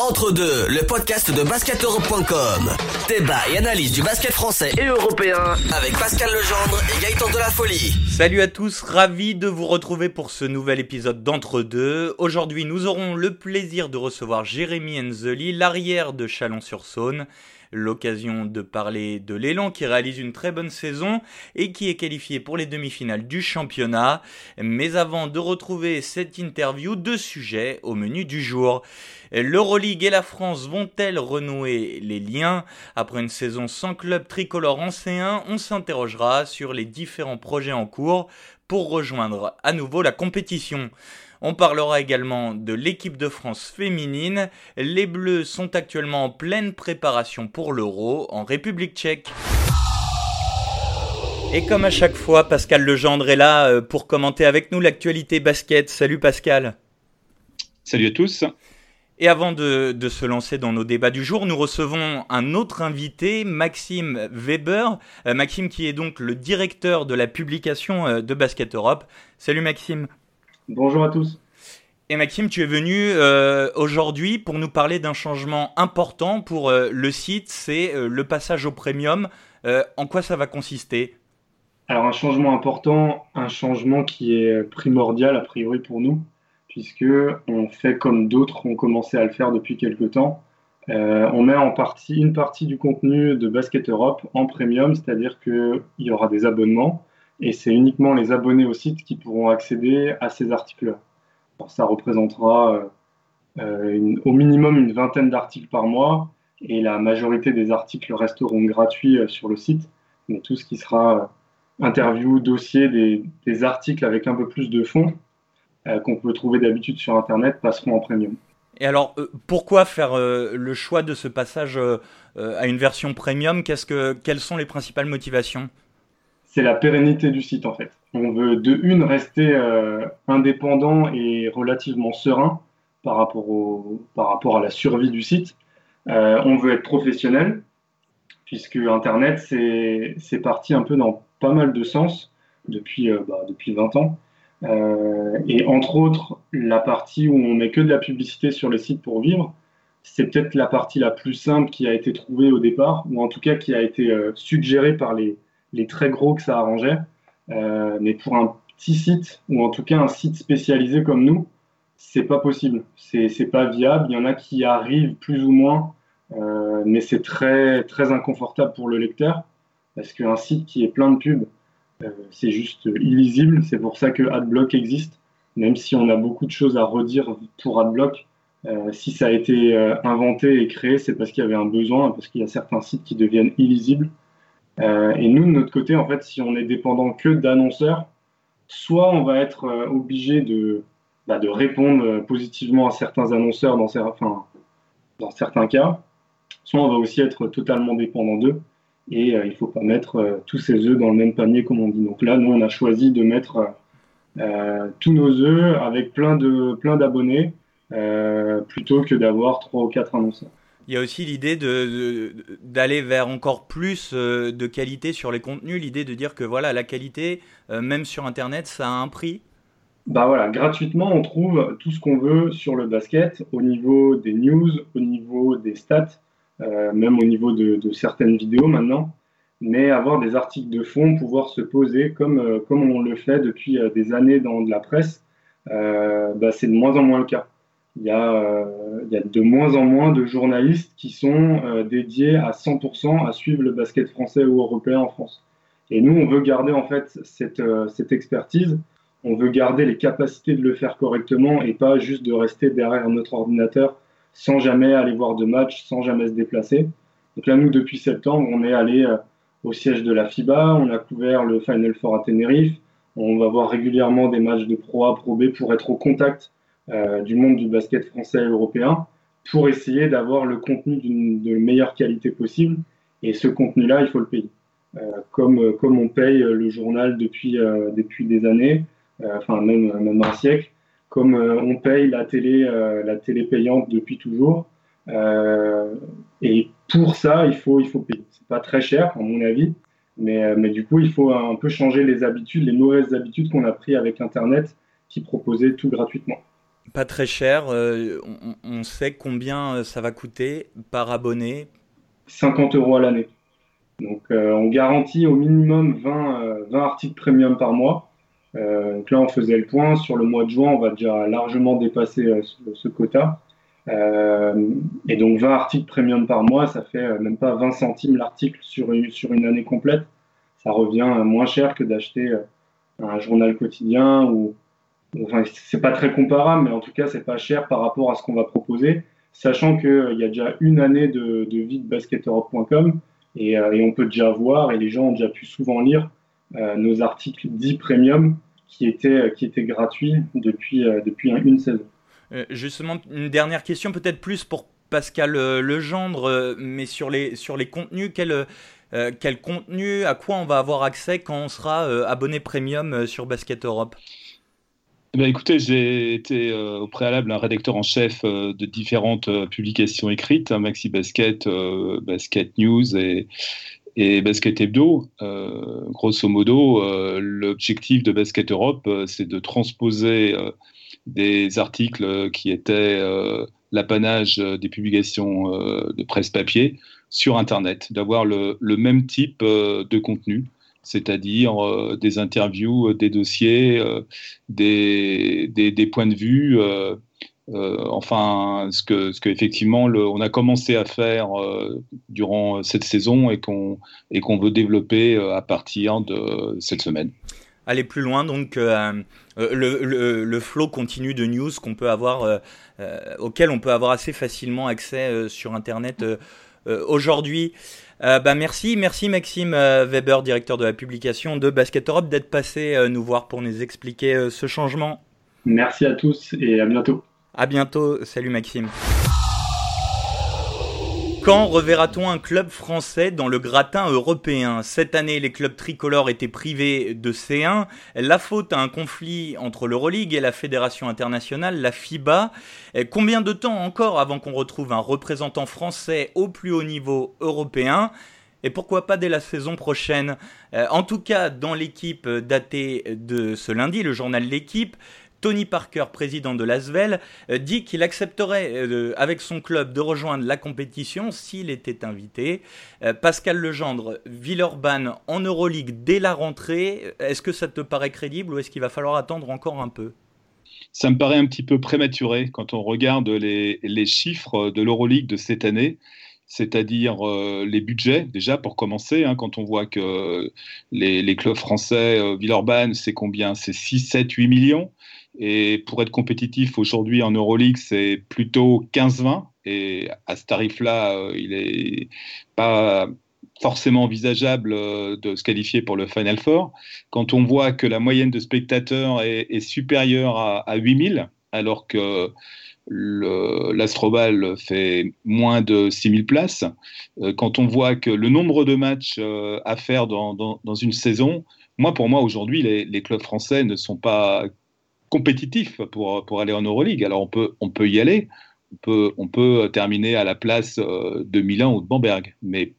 Entre deux, le podcast de basketeurope.com. Débat et analyse du basket français et européen avec Pascal Legendre et Gaëtan de la Folie. Salut à tous, ravi de vous retrouver pour ce nouvel épisode d'Entre deux. Aujourd'hui, nous aurons le plaisir de recevoir Jérémy Enzeli, l'arrière de Chalon-sur-Saône l'occasion de parler de l'élan qui réalise une très bonne saison et qui est qualifié pour les demi-finales du championnat. Mais avant de retrouver cette interview, deux sujets au menu du jour. L'Euroleague et la France vont-elles renouer les liens? Après une saison sans club tricolore en C1, on s'interrogera sur les différents projets en cours pour rejoindre à nouveau la compétition. On parlera également de l'équipe de France féminine. Les Bleus sont actuellement en pleine préparation pour l'Euro en République tchèque. Et comme à chaque fois, Pascal Legendre est là euh, pour commenter avec nous l'actualité basket. Salut Pascal. Salut à tous. Et avant de, se lancer dans nos débats du jour, nous recevons un autre invité, Maxime Weber. Euh, Maxime qui est donc le directeur de la publication euh, de Basket Europe. Salut Maxime. Bonjour à tous. Et Maxime, tu es venu euh, aujourd'hui pour nous parler d'un changement important pour euh, le site, c'est euh, le passage au premium. en quoi ça va consister? Alors un changement important, un changement qui est primordial a priori pour nous, puisque on fait comme d'autres ont commencé à le faire depuis quelques temps. on met en partie une partie du contenu de Basket Europe en premium, c'est-à-dire qu'il y aura des abonnements et c'est uniquement les abonnés au site qui pourront accéder à ces articles-là. Ça représentera euh, euh, au minimum une vingtaine d'articles par mois et la majorité des articles resteront gratuits euh, sur le site, mais tout ce qui sera interview, dossier, des, articles avec un peu plus de fond qu'on peut trouver d'habitude sur Internet passeront en premium. Et alors, pourquoi faire le choix de ce passage à une version premium? Que, Quelles sont les principales motivations? C'est la pérennité du site en fait. On veut de une rester euh, indépendant et relativement serein par rapport, au, par rapport à la survie du site. Euh, on veut être professionnel puisque Internet c'est parti un peu dans pas mal de sens depuis, euh, bah, depuis 20 ans. et entre autres, la partie où on met que de la publicité sur le site pour vivre, c'est peut-être la partie la plus simple qui a été trouvée au départ, ou en tout cas qui a été suggérée par les, les très gros que ça arrangeait. Euh, mais pour un petit site, ou en tout cas un site spécialisé comme nous, c'est pas possible. C'est pas viable. Il y en a qui arrivent plus ou moins, euh, mais c'est très, très inconfortable pour le lecteur parce qu'un site qui est plein de pubs, euh, c'est juste illisible. C'est pour ça que AdBlock existe, même si on a beaucoup de choses à redire pour AdBlock. si ça a été inventé et créé, c'est parce qu'il y avait un besoin, parce qu'il y a certains sites qui deviennent illisibles. Euh, et nous, de notre côté, en fait, si on est dépendant que d'annonceurs, soit on va être euh, obligé de, bah, de répondre euh, positivement à certains annonceurs dans, certains cas, soit on va aussi être totalement dépendant d'eux. Et il ne faut pas mettre tous ses œufs dans le même panier, comme on dit. Donc là, nous, on a choisi de mettre tous nos œufs avec plein de plein d'abonnés, plutôt que d'avoir trois ou quatre annonceurs il y a aussi l'idée de, d'aller vers encore plus euh, de qualité sur les contenus, l'idée de dire que voilà, la qualité, euh, même sur Internet, ça a un prix. Bah voilà, gratuitement, on trouve tout ce qu'on veut sur le basket, au niveau des news, au niveau des stats, euh, même au niveau de, certaines vidéos maintenant. Mais avoir des articles de fond, pouvoir se poser comme, comme on le fait depuis des années dans de la presse, bah c'est de moins en moins le cas. Euh, il y, a, de moins en moins de journalistes qui sont euh, dédiés à 100% à suivre le basket français ou européen en France. Et nous, on veut garder en fait cette, euh, cette expertise, on veut garder les capacités de le faire correctement et pas juste de rester derrière notre ordinateur sans jamais aller voir de match, sans jamais se déplacer. Donc là, nous, depuis septembre, on est allé au siège de la FIBA, on a couvert le Final Four à Tenerife, on va voir régulièrement des matchs de Pro A, Pro B pour être au contact du monde du basket français et européen pour essayer d'avoir le contenu de meilleure qualité possible. Et ce contenu-là, il faut le payer. Euh, comme, euh, comme on paye le journal depuis, depuis des années, enfin même, même un siècle, comme on paye la télé, la télé payante depuis toujours. et pour ça, il faut, il faut payer. C'est pas très cher, à mon avis, mais, mais du coup, il faut un peu changer les habitudes, les mauvaises habitudes qu'on a pris avec Internet qui proposait tout gratuitement. Pas très cher. on, sait combien ça va coûter par abonné 50 euros à l'année. Donc on garantit au minimum 20, 20 articles premium par mois. donc là on faisait le point. Sur le mois de juin, on va déjà largement dépasser ce, quota. et donc 20 articles premium par mois, ça fait même pas 20 centimes l'article sur sur une année complète ça revient moins cher que d'acheter euh, un journal quotidien ou enfin c'est pas très comparable mais en tout cas c'est pas cher par rapport à ce qu'on va proposer sachant qu'il euh, y a déjà une année de, vie de basketeurope.com et, euh, et, on peut déjà voir et les gens ont déjà pu souvent lire nos articles dits premium qui étaient, qui étaient gratuits depuis, depuis une saison. justement, une dernière question peut-être plus pour Pascal Legendre, mais sur les, sur les contenus, quel, euh, quel contenu, à quoi on va avoir accès quand on sera euh, abonné premium euh, sur Basket Europe? Eh écoutez, j'ai été au préalable un rédacteur en chef de différentes publications écrites, hein, Maxi Basket, Basket News et, et Basket Hebdo. grosso modo, l'objectif de Basket Europe, c'est de transposer des articles qui étaient l'apanage des publications de presse papier sur Internet, d'avoir le, même type euh, de contenu, c'est-à-dire euh, des interviews, euh, des dossiers, des, des, points de vue. enfin, ce que, ce effectivement on a commencé à faire durant cette saison et qu'on et qu'on veut développer à partir de cette semaine. Aller plus loin, donc le, le, le, flow continu de news qu'on peut avoir, auquel on peut avoir assez facilement accès sur Internet euh, aujourd'hui. Euh, bah merci, merci Maxime euh, Weber, directeur de la publication de Basket Europe, d'être passé nous voir pour nous expliquer ce changement. Merci à tous et à bientôt. À bientôt, salut Maxime. Quand reverra-t-on un club français dans le gratin européen? Cette année, les clubs tricolores étaient privés de C1. La faute à un conflit entre l'Euroleague et la Fédération internationale, la FIBA. Combien de temps encore avant qu'on retrouve un représentant français au plus haut niveau européen? Et pourquoi pas dès la saison prochaine? en tout cas, dans l'équipe datée de ce lundi, le journal L'équipe, Tony Parker, président de l'Asvel, euh, dit qu'il accepterait euh, avec son club de rejoindre la compétition s'il était invité. Euh, Pascal Legendre, Villeurbanne en Euroleague dès la rentrée, est-ce que ça te paraît crédible ou est-ce qu'il va falloir attendre encore un peu? Ça me paraît un petit peu prématuré quand on regarde les, chiffres de l'Euroleague de cette année c'est-à-dire les budgets, déjà pour commencer, hein, quand on voit que les, clubs français, Villeurbanne, c'est combien? C'est 6, 7, 8 millions. Et pour être compétitif aujourd'hui en Euroleague, c'est plutôt 15-20. Et à ce tarif-là, euh, il n'est pas forcément envisageable euh, de se qualifier pour le Final Four. Quand on voit que la moyenne de spectateurs est, supérieure à, 8000, alors que l'Astrobal fait moins de 6000 places, euh, quand on voit que le nombre de matchs à faire dans, une saison, moi, pour moi, aujourd'hui, les, clubs français ne sont pas compétitif pour, pour aller en Euroleague. Alors on peut, on peut y aller, on peut, on peut terminer à la place euh, de Milan ou de Bamberg, mais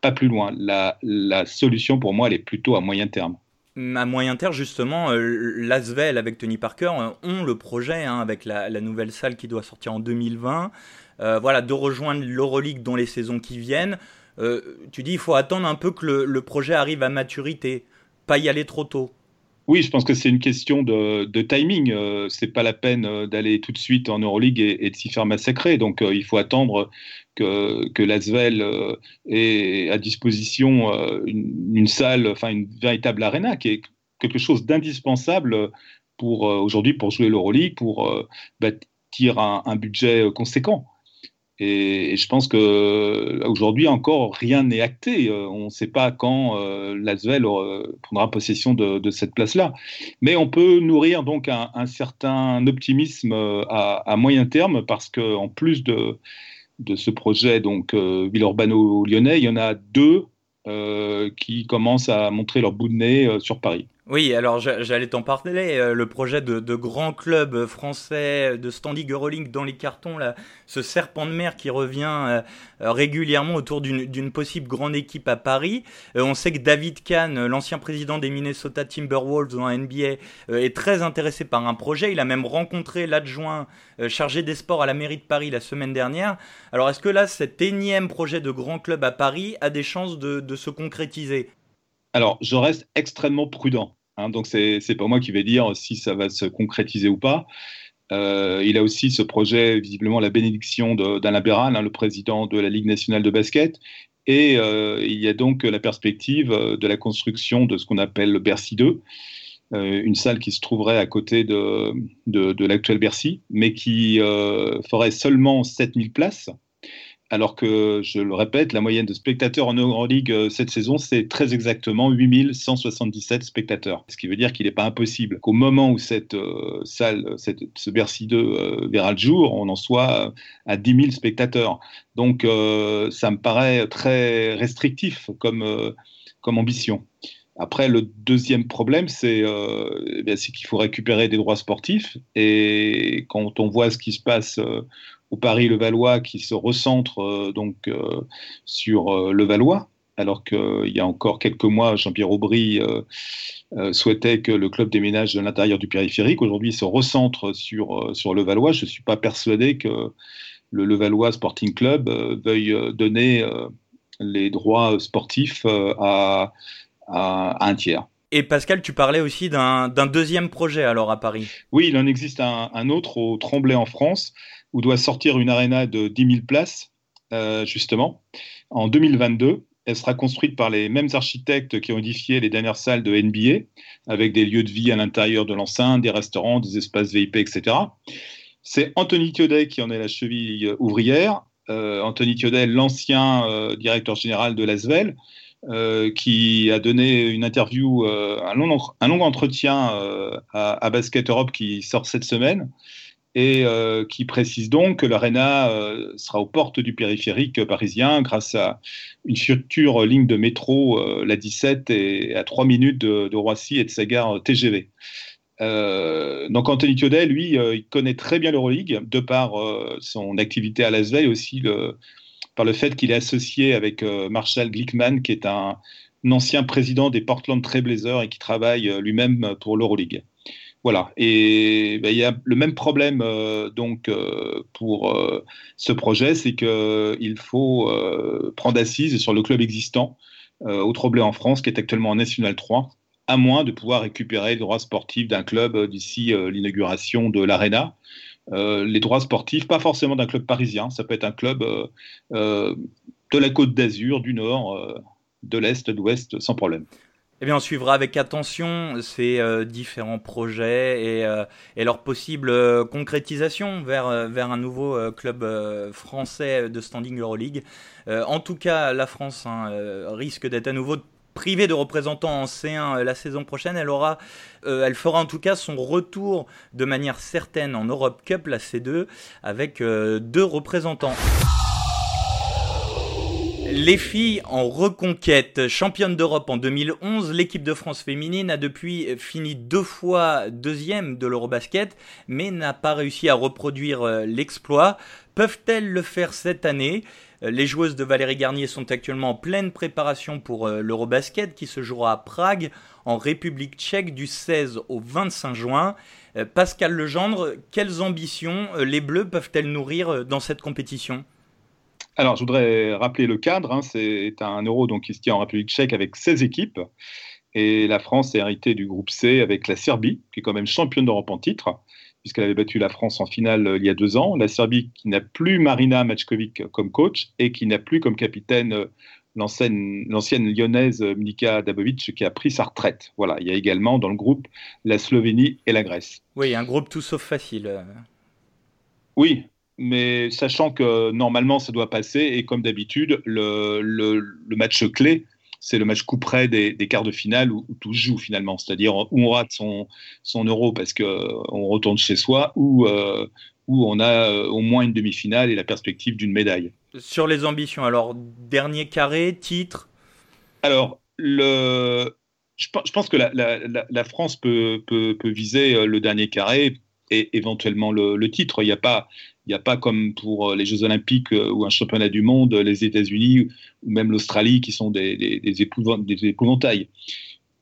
pas plus loin. La, la solution pour moi, elle est plutôt à moyen terme. À moyen terme, justement, euh, l'Asvel avec Tony Parker euh, ont le projet hein, avec la, nouvelle salle qui doit sortir en 2020. voilà, de rejoindre l'Euroleague dans les saisons qui viennent. tu dis, il faut attendre un peu que le, le projet arrive à maturité, pas y aller trop tôt. Oui, je pense que c'est une question de, timing. Euh, c'est pas la peine euh, d'aller tout de suite en Euroleague et, de s'y faire massacrer. Donc, euh, il faut attendre que, que l'Asvel ait à disposition une, salle, enfin une véritable arena, qui est quelque chose d'indispensable pour aujourd'hui pour jouer l'Euroleague, pour bâtir un budget conséquent. Et, je pense que euh, aujourd'hui encore rien n'est acté. Euh, on ne sait pas quand euh, l'Asvel prendra possession de, cette place-là. Mais on peut nourrir donc un, certain optimisme à, moyen terme parce qu'en plus de, de ce projet donc Villeurbanne-Lyonnais, il y en a deux qui commencent à montrer leur bout de nez sur Paris. Oui, alors j'allais t'en parler. Euh, le projet de, grand club français de standing Euroleague dans les cartons, là, ce serpent de mer qui revient euh, régulièrement autour d'une possible grande équipe à Paris. Euh, on sait que David Kahn, l'ancien président des Minnesota Timberwolves en NBA, est très intéressé par un projet. Il a même rencontré l'adjoint chargé des sports à la mairie de Paris la semaine dernière. Alors est-ce que là, cet énième projet de grand club à Paris a des chances de se concrétiser? Alors, je reste extrêmement prudent. Hein, donc, c'est n'est pas moi qui vais dire si ça va se concrétiser ou pas. Euh, il a aussi ce projet, visiblement, la bénédiction d'Alain Béral, hein, le président de la Ligue nationale de basket. Et euh, il y a donc la perspective de la construction de ce qu'on appelle le Bercy 2, euh, une salle qui se trouverait à côté de, de, de l'actuel Bercy, mais qui ferait seulement 7000 places alors que, je le répète, la moyenne de spectateurs en Euroleague euh, cette saison, c'est très exactement 8177 spectateurs. Ce qui veut dire qu'il n'est pas impossible qu'au moment où cette euh, salle, ce Bercy 2 euh, verra le jour, on en soit à 10 000 spectateurs. Donc, ça me paraît très restrictif comme, ambition. Après, le deuxième problème, c'est eh qu'il faut récupérer des droits sportifs. Et quand on voit ce qui se passe au Paris-Levallois qui se recentre euh, donc euh, sur euh, Levallois, alors qu'il y a encore quelques mois, Jean-Pierre Aubry souhaitait que le club déménage de l'intérieur du périphérique. Aujourd'hui, il se recentre sur, sur Levallois. Je ne suis pas persuadé que le Levallois Sporting Club veuille donner les droits sportifs à, un tiers. Et Pascal, tu parlais aussi d'un deuxième projet alors à Paris. Oui, il en existe un, un autre au Tremblay en France où doit sortir une arena de 10 000 places, euh, justement, en 2022. Elle sera construite par les mêmes architectes qui ont édifié les dernières salles de NBA, avec des lieux de vie à l'intérieur de l'enceinte, des restaurants, des espaces VIP, etc. C'est Anthony Thiodet qui en est la cheville ouvrière. Euh, Anthony Thiodet, l'ancien euh, directeur général de l'ASVEL, qui a donné une interview, un, long, entretien à, Basket Europe qui sort cette semaine, et euh, qui précise donc que l'ARENA euh, sera aux portes du périphérique parisien grâce à une future ligne de métro, euh, la 17, et à 3 minutes de, Roissy et de sa gare TGV. donc Anthony Thiodet, lui, il connaît très bien l'Euroleague, de par son activité à Lasvel et aussi par le fait qu'il est associé avec Marshall Glickman, qui est un, un ancien président des Portland Trailblazers et qui travaille lui-même pour l'Euroleague. Voilà. Et ben, il y a le même problème euh, donc euh, pour euh, ce projet, c'est qu'il faut prendre assise sur le club existant au Tremblay en France, qui est actuellement en National 3, à moins de pouvoir récupérer les droits sportifs d'un club d'ici l'inauguration de l'Arena. les droits sportifs, pas forcément d'un club parisien, ça peut être un club de la Côte d'Azur, du Nord, de l'Est, de l'Ouest, sans problème. Eh bien, on suivra avec attention ces euh, différents projets et, euh, leur possible euh, concrétisation vers, vers un nouveau club français de standing Euroleague. en tout cas, la France hein, risque d'être à nouveau privée de représentants en C1 la saison prochaine. Elle, aura, elle fera en tout cas son retour de manière certaine en Europe Cup, la C2, avec deux représentants. Les filles en reconquête, championne d'Europe en 2011, l'équipe de France féminine a depuis fini deux fois deuxième de l'Eurobasket, mais n'a pas réussi à reproduire euh, l'exploit. Peuvent-elles le faire cette année? Euh, Les joueuses de Valérie Garnier sont actuellement en pleine préparation pour euh, l'Eurobasket qui se jouera à Prague, en République tchèque, du 16 au 25 juin. Pascal Legendre, quelles ambitions les Bleus peuvent-elles nourrir dans cette compétition? Alors, je voudrais rappeler le cadre. Hein. c'est un euro donc, qui se tient en République tchèque avec 16 équipes. Et la France est héritée du groupe C avec la Serbie, qui est quand même championne d'Europe en titre, puisqu'elle avait battu la France en finale euh, il y a deux ans. La Serbie qui n'a plus Marina Matchkovic comme coach et qui n'a plus comme capitaine euh, l'ancienne lyonnaise euh, Mika Dabovic qui a pris sa retraite. Voilà, il y a également dans le groupe la Slovénie et la Grèce. Oui, un groupe tout sauf facile. Oui, mais sachant que normalement ça doit passer, et comme d'habitude, le, le, match clé, c'est le match coup près des, quarts de finale où, tout joue finalement, c'est-à-dire où on rate son, son euro parce qu'on retourne chez soi, ou euh, où on a euh, au moins une demi-finale et la perspective d'une médaille. Sur les ambitions, alors dernier carré, titre? Alors, le, je, pense que la, France peut, peut, viser le dernier carré et éventuellement le, titre. Il n'y a pas, il n'y a pas comme pour les Jeux Olympiques ou un championnat du monde, les États-Unis ou même l'Australie qui sont des, des, des, épouvantails.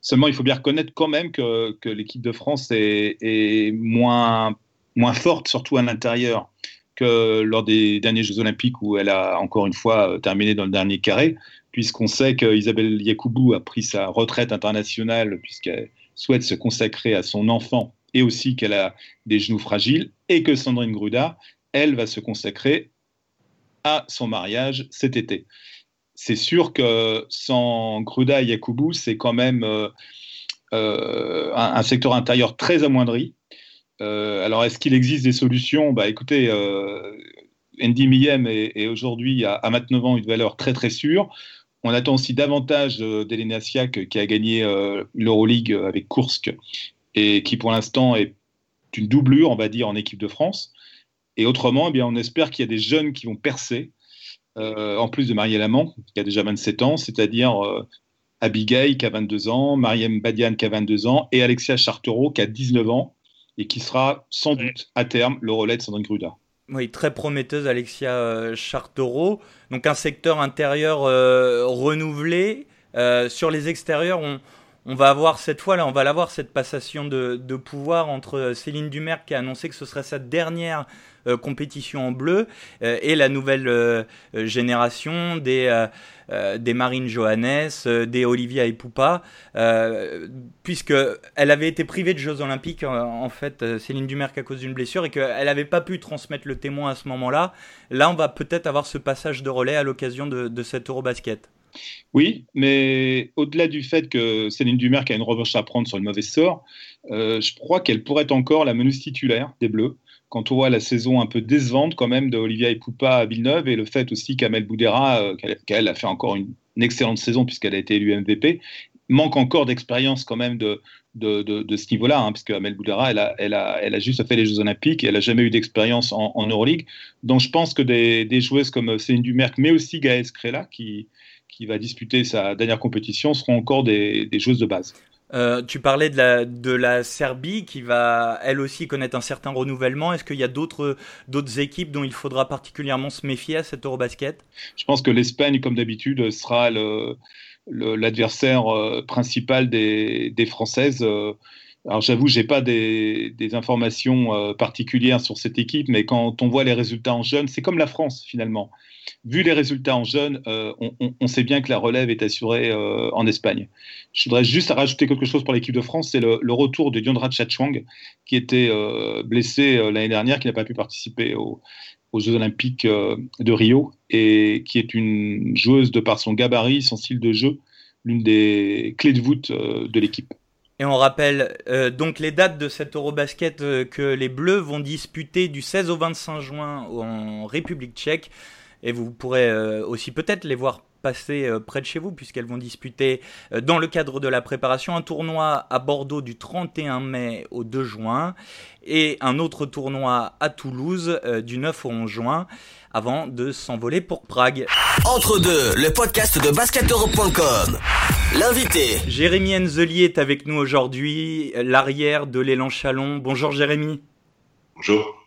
Seulement, il faut bien reconnaître quand même que, l'équipe de France est, est, moins, moins forte, surtout à l'intérieur, que lors des derniers Jeux Olympiques où elle a encore une fois terminé dans le dernier carré, puisqu'on sait qu'Isabelle Yacoubou a pris sa retraite internationale puisqu'elle souhaite se consacrer à son enfant et aussi qu'elle a des genoux fragiles, et que Sandrine Gruda, elle, va se consacrer à son mariage cet été c'est sûr que sans Gruda et Yakubu, c'est quand même euh, euh, un, secteur intérieur très amoindri. Euh, alors, est-ce qu'il existe des solutions? Bah, Écoutez, Andy Miem est, aujourd'hui à, à, 29 ans une valeur très très sûre. On attend aussi davantage d'Elena Siak qui a gagné l'Euroleague avec Kursk et qui pour l'instant est une doublure, on va dire, en équipe de France. Et autrement, eh bien, on espère qu'il y a des jeunes qui vont percer euh, en plus de Marielle Amand, qui a déjà 27 ans, c'est-à-dire euh, Abigail, qui a 22 ans, Mariem Badian, qui a 22 ans, et Alexia Chartereau, qui a 19 ans, et qui sera sans doute à terme le relais de Sandrine Gruda. Oui, très prometteuse, Alexia euh, Chartereau. Donc un secteur intérieur renouvelé. sur les extérieurs, on, on va avoir cette fois là, on va l'avoir cette passation de, pouvoir entre Céline Dumer qui a annoncé que ce serait sa dernière euh, compétition en bleu euh, et la nouvelle euh, génération des des Marine Johannes, des Olivia et Poupa, puisque elle avait été privée de Jeux Olympiques en fait Céline Dumerc à cause d'une blessure et qu'elle n'avait pas pu transmettre le témoin à ce moment-là. Là, on va peut-être avoir ce passage de relais à l'occasion de, de cet Eurobasket. Oui, mais au-delà du fait que Céline Dumerc a une revanche à prendre sur le mauvais sort, je crois qu'elle pourrait encore la meneuse titulaire des Bleus quand on voit la saison un peu décevante quand même de Olivia et Poupa à Villeneuve et le fait aussi qu'Amel Boudera, euh, qu'elle a fait encore une, excellente saison puisqu'elle a été élue MVP, manque encore d'expérience quand même de, ce niveau-là, hein, Amel Boudera, elle a, juste fait les Jeux Olympiques et elle n'a jamais eu d'expérience en, Euroleague. Donc je pense que des, des joueuses comme Céline Dumerc, mais aussi Gaël Scrella, qui, qui va disputer sa dernière compétition, seront encore des, des joueuses de base. Euh, tu parlais de la, de la Serbie qui va elle aussi connaître un certain renouvellement. Est-ce qu'il y a d'autres, équipes dont il faudra particulièrement se méfier à cet Eurobasket? Je pense que l'Espagne, comme d'habitude, sera le, l'adversaire euh, principal des, des Françaises. Euh, alors j'avoue, j'ai pas des, informations particulières sur cette équipe, mais quand on voit les résultats en jeunes, c'est comme la France finalement vu les résultats en jeunes, euh, on, sait bien que la relève est assurée euh, en Espagne. Je voudrais juste rajouter quelque chose pour l'équipe de France, c'est le, retour de Diondra Chachwang, qui était euh, blessé l'année dernière, qui n'a pas pu participer aux, Jeux Olympiques de Rio, et qui est une joueuse de par son gabarit, son style de jeu, l'une des clés de voûte de l'équipe. Et on rappelle donc les dates de cet Eurobasket que les Bleus vont disputer du 16 au 25 juin en République tchèque. Et vous pourrez euh, aussi peut-être les voir passer euh, près de chez vous puisqu'elles vont disputer euh, dans le cadre de la préparation un tournoi à Bordeaux du 31 mai au 2 juin et un autre tournoi à Toulouse du 9 au 11 juin avant de s'envoler pour Prague. Entre deux, le podcast de basketeurope.com. L'invité. Jérémy Enzeli est avec nous aujourd'hui, l'arrière de l'élan Chalon. Bonjour Jérémy. Bonjour.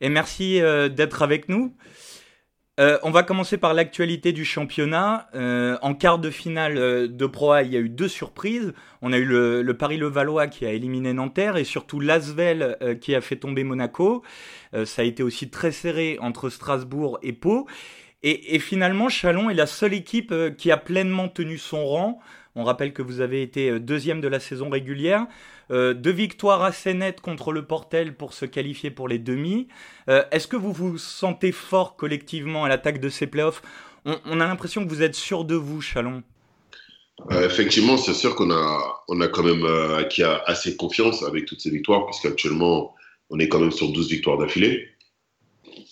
Et merci d'être avec nous. Euh, on va commencer par l'actualité du championnat. Euh, en quart de finale euh, de Pro A, il y a eu deux surprises. On a eu le, Paris-Levallois qui a éliminé Nanterre et surtout l'Asvel qui a fait tomber Monaco. ça a été aussi très serré entre Strasbourg et Pau. Et finalement, Chalon est la seule équipe qui a pleinement tenu son rang. On rappelle que vous avez été deuxième de la saison régulière. Euh, deux victoires assez nettes contre le Portel pour se qualifier pour les demi. Euh, est-ce que vous vous sentez fort collectivement à l'attaque de ces playoffs? On, a l'impression que vous êtes sûr de vous, Chalon. Euh, effectivement, c'est sûr qu'on a, on a quand même acquis assez confiance avec toutes ces victoires, puisqu'actuellement, on est quand même sur 12 victoires d'affilée.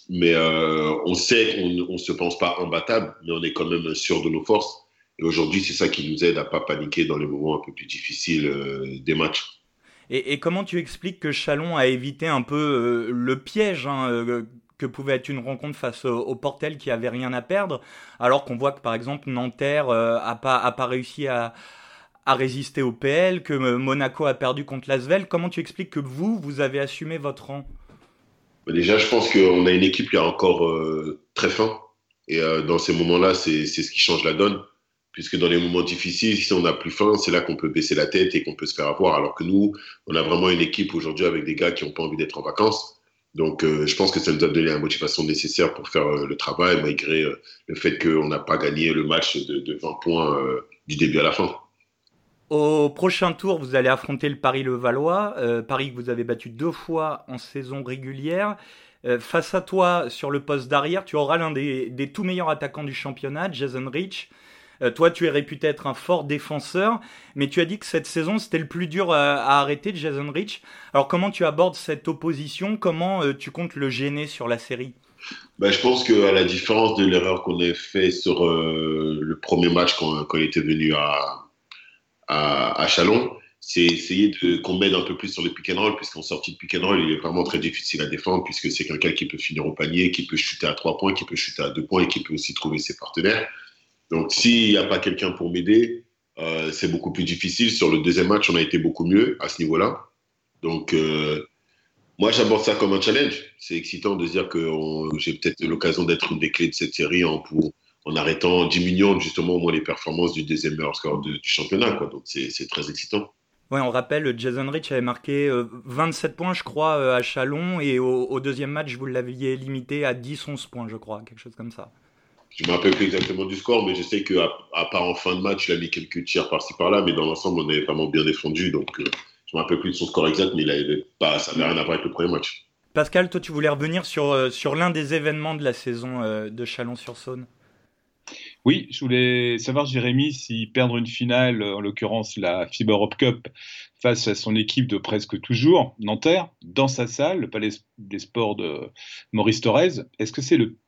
Mais on sait qu'on ne se pense pas imbattable, mais on est quand même sûr de nos forces. Et aujourd'hui, c'est ça qui nous aide à ne pas paniquer dans les moments un peu plus difficiles des matchs. Et, comment tu expliques que Chalon a évité un peu euh, le piège hein, euh, que pouvait être une rencontre face au, Portel qui avait rien à perdre, alors qu'on voit que par exemple Nanterre euh, a pas a pas réussi à a résisté au PL, que Monaco a perdu contre l'Asvel. Comment tu expliques que vous, vous avez assumé votre rang? Déjà, je pense qu'on a une équipe qui est encore très fin. Et dans ces moments-là, c'est ce qui change la donne puisque dans les moments difficiles, si on n'a plus faim, c'est là qu'on peut baisser la tête et qu'on peut se faire avoir. Alors que nous, on a vraiment une équipe aujourd'hui avec des gars qui n'ont pas envie d'être en vacances. Donc, euh, je pense que ça nous a donné la motivation nécessaire pour faire euh, le travail, malgré euh, le fait qu'on n'a pas gagné le match de, 20 points du début à la fin. Au prochain tour, vous allez affronter le Paris-le-Valois. Paris que vous avez battu deux fois en saison régulière. face à toi, sur le poste d'arrière, tu auras l'un des, des, tout meilleurs attaquants du championnat, Jason Rich. Euh, toi, tu es réputé être un fort défenseur, mais tu as dit que cette saison, c'était le plus dur à, arrêter de Jason Rich. Alors, comment tu abordes cette opposition? Comment euh, tu comptes le gêner sur la série? Ben, je pense qu'à la différence de l'erreur qu'on a fait sur euh, le premier match quand, il était venu à, à, Chalon, c'est essayer de qu'on m'aide un peu plus sur le pick and roll, puisqu'en sortie de pick and roll, il est vraiment très difficile à défendre, puisque c'est quelqu'un qui peut finir au panier, qui peut chuter à trois points, qui peut chuter à deux points et qui peut aussi trouver ses partenaires. Donc, s'il n'y a pas quelqu'un pour m'aider, euh, c'est beaucoup plus difficile. Sur le deuxième match, on a été beaucoup mieux à ce niveau-là. Donc, euh, moi, j'aborde ça comme un challenge. C'est excitant de dire que j'ai peut-être l'occasion d'être une des clés de cette série en, pour, en arrêtant, en diminuant justement au moins les performances du deuxième meilleur score du championnat. Quoi. Donc, c'est très excitant. Ouais, on rappelle, Jason Rich avait marqué 27 euh, points, je crois, à Chalon, et au, au deuxième match, vous l'aviez limité à 10-11 points, je crois, quelque chose comme ça. Je ne me rappelle plus exactement du score, mais je sais qu'à à part en fin de match, il a mis quelques tirs par-ci par-là, mais dans l'ensemble, on est vraiment bien défendu. Donc, euh, je ne me rappelle plus de son score exact, mais il avait pas, ça n'avait rien à voir avec le premier match. Pascal, toi, tu voulais revenir sur, euh, sur l'un des événements de la saison euh, de Chalon-sur-Saône? Oui, je voulais savoir, Jérémy, si perdre une finale, en l'occurrence la FIBA Europe Cup, face à son équipe de presque toujours, Nanterre, dans sa salle, le Palais des Sports de Maurice Thorez, est-ce que c'est le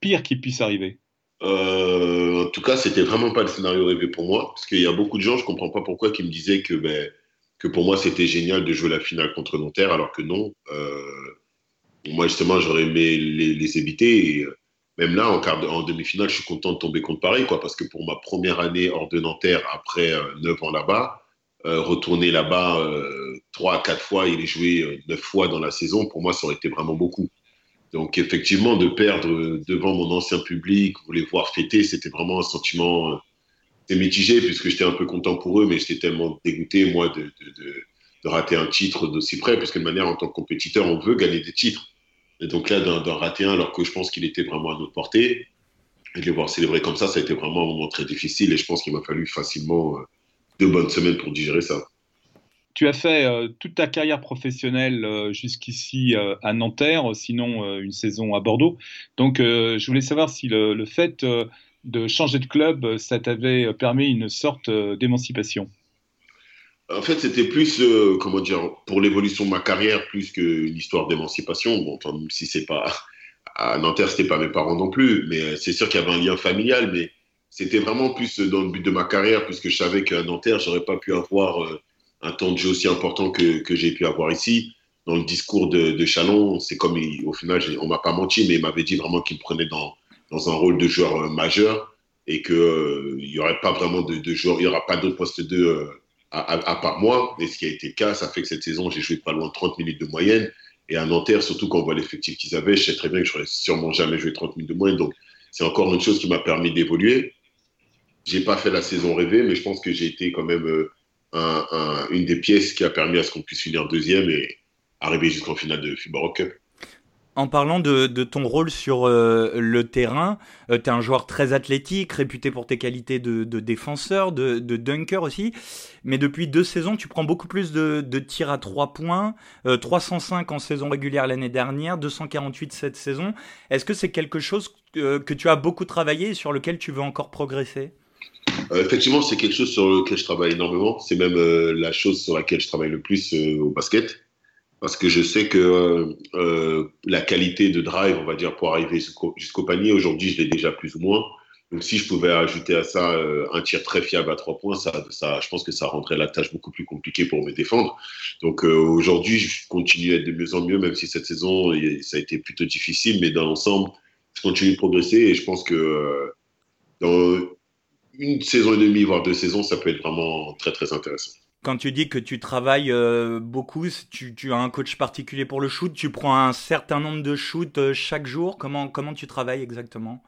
pire qui puisse arriver? Euh, en tout cas, c'était vraiment pas le scénario rêvé pour moi, parce qu'il y a beaucoup de gens, je comprends pas pourquoi, qui me disaient que, ben, que pour moi c'était génial de jouer la finale contre Nanterre, alors que non. Euh, moi, justement, j'aurais aimé les, éviter. Euh, même là, en, demi-finale, je suis content de tomber contre Paris, quoi, parce que pour ma première année hors de Nanterre, après neuf 9 ans là-bas, retourner là-bas à quatre fois et les jouer neuf fois dans la saison, pour moi, ça aurait été vraiment beaucoup. Donc effectivement, de perdre devant mon ancien public, vous les voir fêter, c'était vraiment un sentiment euh, mitigé puisque j'étais un peu content pour eux, mais j'étais tellement dégoûté moi de, rater un titre d'aussi près, puisque de manière en tant que compétiteur, on veut gagner des titres. Et donc là, d'en rater un alors que je pense qu'il était vraiment à notre portée, et de les voir célébrer comme ça, ça a été vraiment un moment très difficile et je pense qu'il m'a fallu facilement euh, deux bonnes semaines pour digérer ça. Tu as fait euh, toute ta carrière professionnelle euh, jusqu'ici à Nanterre, sinon une saison à Bordeaux. Donc, je voulais savoir si le, fait de changer de club, ça t'avait permis une sorte d'émancipation. En fait, c'était plus, comment dire, pour l'évolution de ma carrière, plus qu'une histoire d'émancipation. Bon, même si c'est pas à Nanterre, c'était pas mes parents non plus, mais c'est sûr qu'il y avait un lien familial, mais c'était vraiment plus dans le but de ma carrière, puisque je savais qu'à Nanterre, j'aurais pas pu avoir un temps de jeu aussi important que, que j'ai pu avoir ici. Dans le discours de, Chalon, c'est comme, au final, on m'a pas menti, mais il m'avait dit vraiment qu'il me prenait dans, dans un rôle de joueur euh, majeur et qu'il euh, n'y aurait pas vraiment de, de joueur, il n'y aura pas d'autre poste de euh, à, part moi. Et ce qui a été le cas, ça fait que cette saison, j'ai joué pas loin de 30 minutes de moyenne. Et à Nanterre, surtout quand on voit l'effectif qu'ils avaient, je sais très bien que je n'aurais sûrement jamais joué 30 minutes de moyenne. Donc, c'est encore une chose qui m'a permis d'évoluer. J'ai pas fait la saison rêvée, mais je pense que j'ai été quand même une des pièces qui a permis à ce qu'on puisse finir deuxième et arriver jusqu'en finale de FIBA Rock Cup. En parlant de, ton rôle sur euh, le terrain, euh, tu es un joueur très athlétique, réputé pour tes qualités de, défenseur, de, dunker aussi. Mais depuis deux saisons, tu prends beaucoup plus de, tirs à trois points, 305 euh, en saison régulière l'année dernière, 248 cette saison. Est-ce que c'est quelque chose que tu as beaucoup travaillé et sur lequel tu veux encore progresser? Euh, effectivement, c'est quelque chose sur lequel je travaille énormément. C'est même euh, la chose sur laquelle je travaille le plus euh, au basket. Parce que je sais que la qualité de drive, on va dire, pour arriver jusqu'au panier, aujourd'hui, je l'ai déjà plus ou moins. Donc, si je pouvais ajouter à ça un tir très fiable à trois points, ça, je pense que ça rendrait la tâche beaucoup plus compliquée pour me défendre. Donc, aujourd'hui, je continue à être de mieux en mieux, même si cette saison, ça a été plutôt difficile. Mais dans l'ensemble, je continue de progresser et je pense que dans une saison et demie, voire deux saisons, ça peut être vraiment très très intéressant. Quand tu dis que tu travailles euh, beaucoup, tu, as un coach particulier pour le shoot, tu prends un certain nombre de shoots euh, chaque jour. Comment, comment tu travailles exactement?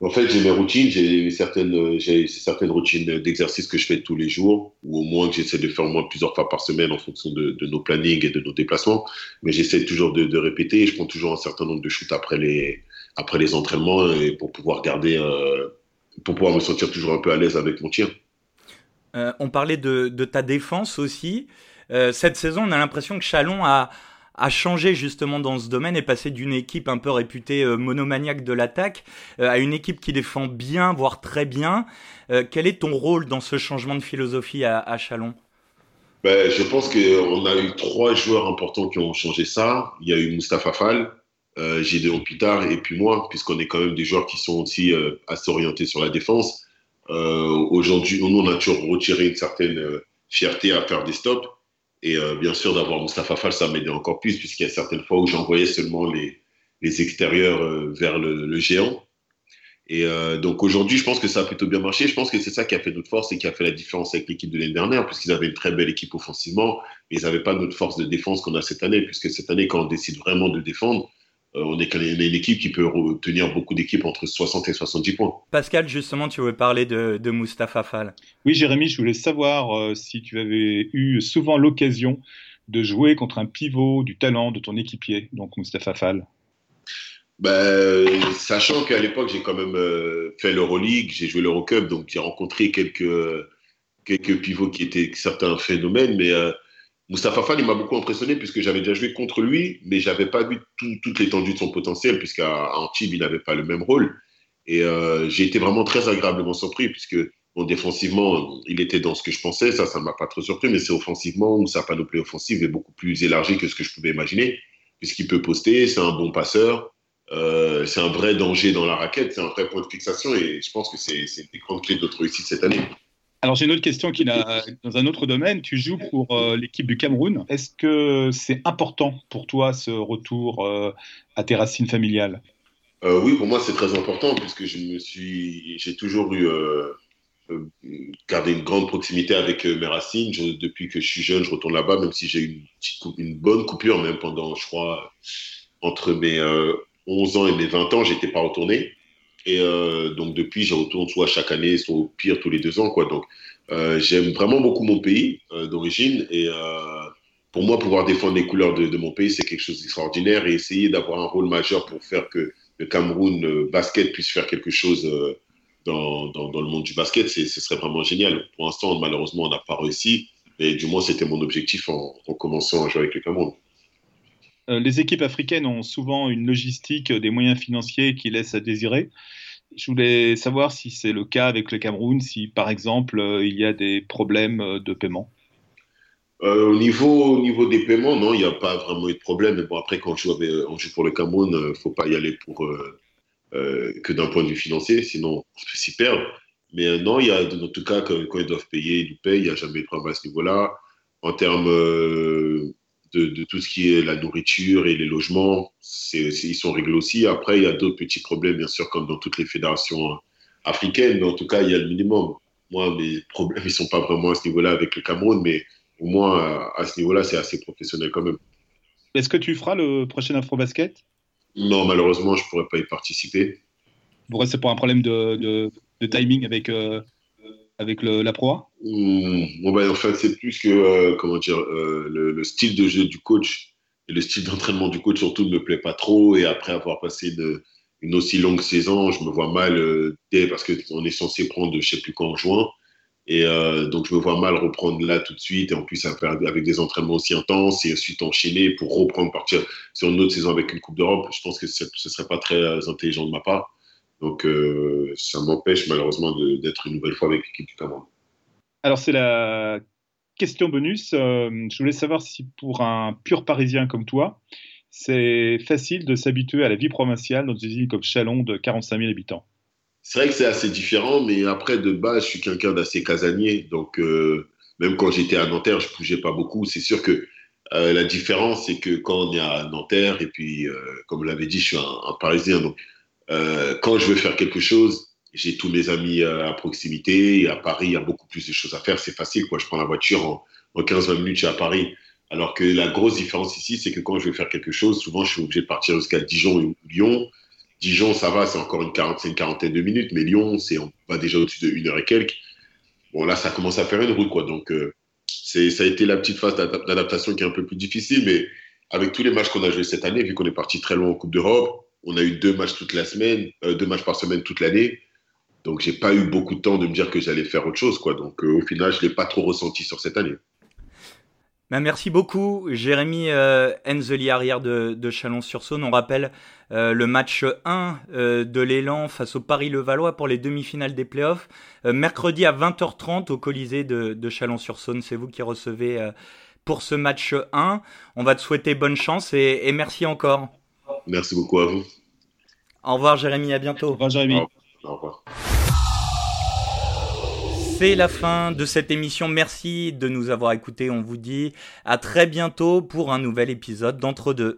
En fait, j'ai mes routines, j'ai certaines, certaines routines d'exercice que je fais tous les jours, ou au moins que j'essaie de faire au moins plusieurs fois par semaine en fonction de, de nos plannings et de nos déplacements. Mais j'essaie toujours de, répéter. Je prends toujours un certain nombre de shoots après les, après les entraînements pour pouvoir garder, euh, pour pouvoir me sentir toujours un peu à l'aise avec mon tir. Euh, on parlait de, ta défense aussi. Euh, cette saison, on a l'impression que Chalon a, changé justement dans ce domaine et passé d'une équipe un peu réputée euh, monomaniaque de l'attaque à une équipe qui défend bien, voire très bien. quel est ton rôle dans ce changement de philosophie à, Chalon? Ben, Je pense qu'on a eu trois joueurs importants qui ont changé ça. Il y a eu Mustapha Fall, Gideon Pitard et puis moi, puisqu'on est quand même des joueurs qui sont aussi assez orientés sur la défense. Euh, aujourd'hui, nous, on a toujours retiré une certaine euh, fierté à faire des stops. Et euh, bien sûr, d'avoir Mustafa Fall, ça m'aidait encore plus, puisqu'il y a certaines fois où j'envoyais seulement les, extérieurs vers le, géant. Et donc aujourd'hui, je pense que ça a plutôt bien marché. Je pense que c'est ça qui a fait notre force et qui a fait la différence avec l'équipe de l'année dernière, puisqu'ils avaient une très belle équipe offensivement, mais ils n'avaient pas notre force de défense qu'on a cette année, puisque cette année, quand on décide vraiment de défendre, on est, une équipe qui peut tenir beaucoup d'équipes entre 60 et 70 points. Pascal, justement, tu veux parler de, de Mustapha Fall. Oui, Jérémy, je voulais savoir euh, si tu avais eu souvent l'occasion de jouer contre un pivot du talent de ton équipier, donc Mustapha Fall. Ben, sachant qu'à l'époque, j'ai quand même euh, fait l'Euroleague, j'ai joué l'Eurocup, donc j'ai rencontré quelques, quelques pivots qui étaient certains phénomènes, mais Moustapha Fall, il m'a beaucoup impressionné puisque j'avais déjà joué contre lui, mais j'avais pas vu toute l'étendue de son potentiel puisqu'à Antibes, il n'avait pas le même rôle. Et euh, j'ai été vraiment très agréablement surpris puisque défensivement, il était dans ce que je pensais. Ça, ça ne m'a pas trop surpris, mais c'est offensivement où sa panoplie offensive est beaucoup plus élargie que ce que je pouvais imaginer puisqu'il peut poster, c'est un bon passeur, euh, c'est un vrai danger dans la raquette, c'est un vrai point de fixation et je pense que c'est une des grandes clés de notre réussite cette année. Alors j'ai une autre question qui n'a dans un autre domaine. Tu joues pour euh, l'équipe du Cameroun. Est-ce que c'est important pour toi ce retour euh, à tes racines familiales? Euh, Oui, pour moi c'est très important puisque je me suis, j'ai toujours eu gardé une grande proximité avec mes racines. depuis que je suis jeune, je retourne là-bas, même si j'ai eu une, une bonne coupure, même pendant, je crois, entre mes 11 ans et mes 20 ans, j'étais pas retourné. Et euh, donc depuis, je retourne soit chaque année, soit au pire tous les deux ans. Donc euh, j'aime vraiment beaucoup mon pays euh, d'origine. Et pour moi, pouvoir défendre les couleurs de, mon pays, c'est quelque chose d'extraordinaire. Et essayer d'avoir un rôle majeur pour faire que le Cameroun basket puisse faire quelque chose dans, dans, le monde du basket, ce serait vraiment génial. Pour l'instant, malheureusement, on n'a pas réussi. Et du moins, c'était mon objectif en, commençant à jouer avec le Cameroun. Les équipes africaines ont souvent une logistique, des moyens financiers qui laissent à désirer. Je voulais savoir si c'est le cas avec le Cameroun, si par exemple euh, il y a des problèmes euh, de paiement. Euh, au, niveau, au niveau des paiements, non, il n'y a pas vraiment eu de problème. Bon, après, quand on joue, pour le Cameroun, il ne faut pas y aller pour, que d'un point de vue financier, sinon on peut s'y perdre. Mais non, il y a, en tout cas, quand, quand, ils doivent payer, ils payent. Il n'y a jamais de problème à ce niveau-là. En termes de, tout ce qui est la nourriture et les logements, ils sont réglés aussi. Après, il y a d'autres petits problèmes, bien sûr, comme dans toutes les fédérations africaines, mais en tout cas, il y a le minimum. Moi, mes problèmes, ils ne sont pas vraiment à ce niveau-là avec le Cameroun, mais au moins, à ce niveau-là, c'est assez professionnel quand même. Est-ce que tu feras le prochain Afro-Basket? Non, malheureusement, je ne pourrais pas y participer. Pourquoi c'est pour un problème de, timing avec, euh, avec la proie hmm, bon, ben, En fait, c'est plus que euh, comment dire, euh, le, style de jeu du coach et le style d'entraînement du coach surtout ne me plaît pas trop. Et après avoir passé une aussi longue saison, je me vois mal, euh, dès, parce qu'on est censé prendre je ne sais plus quand en juin. Et donc, je me vois mal reprendre là tout de suite. Et en plus, avec des entraînements aussi intenses et ensuite enchaîner pour reprendre, partir sur une autre saison avec une Coupe d'Europe. Je pense que ce ne serait pas très intelligent de ma part. Donc, euh, ça m'empêche malheureusement d'être une nouvelle fois avec l'équipe du Cameroun. Alors, c'est la question bonus. Euh, je voulais savoir si pour un pur Parisien comme toi, c'est facile de s'habituer à la vie provinciale dans une ville comme Chalon de 45 000 habitants. C'est vrai que c'est assez différent, mais après, de base, je suis quelqu'un d'assez casanier. Donc, euh, même quand j'étais à Nanterre, je ne bougeais pas beaucoup. C'est sûr que la différence, c'est que quand on est à Nanterre, et puis, comme vous l'avez dit, je suis un, un Parisien, donc euh, quand je veux faire quelque chose, j'ai tous mes amis à proximité. À Paris, il y a beaucoup plus de choses à faire. C'est facile. Je prends la voiture en, en 15-20 minutes, je suis à Paris. Alors que la grosse différence ici, c'est que quand je veux faire quelque chose, souvent, je suis obligé de partir jusqu'à Dijon ou Lyon. Dijon, ça va, c'est encore une, quarantaine, quarantaine de minutes, mais Lyon, c'est on va déjà au-dessus de une heure et quelques. Bon, là, ça commence à faire une route. Donc, euh, ça a été la petite phase d'adaptation qui est un peu plus difficile, mais avec tous les matchs qu'on a joués cette année, vu qu'on est parti très loin en Coupe d'Europe, on a eu deux matchs toute la semaine, euh, deux matchs par semaine toute l'année. Donc, j'ai pas eu beaucoup de temps de me dire que j'allais faire autre chose, quoi. Donc, euh, au final, je l'ai pas trop ressenti sur cette année. Ben, merci beaucoup, Jérémy euh, Enzeli, arrière de, de Chalon-sur-Saône. On rappelle euh, le match 1 euh, de l'élan face au Paris-Levallois pour les demi-finales des playoffs. Mercredi à 20h30 au Colisée de, de Chalon-sur-Saône. C'est vous qui recevez pour ce match 1. On va te souhaiter bonne chance et, et, merci encore. Merci beaucoup à vous. Au revoir, Jérémy. À bientôt. Au revoir, Jérémy. Au revoir. C'est la fin de cette émission. Merci de nous avoir écoutés. On vous dit à très bientôt pour un nouvel épisode d'Entre deux.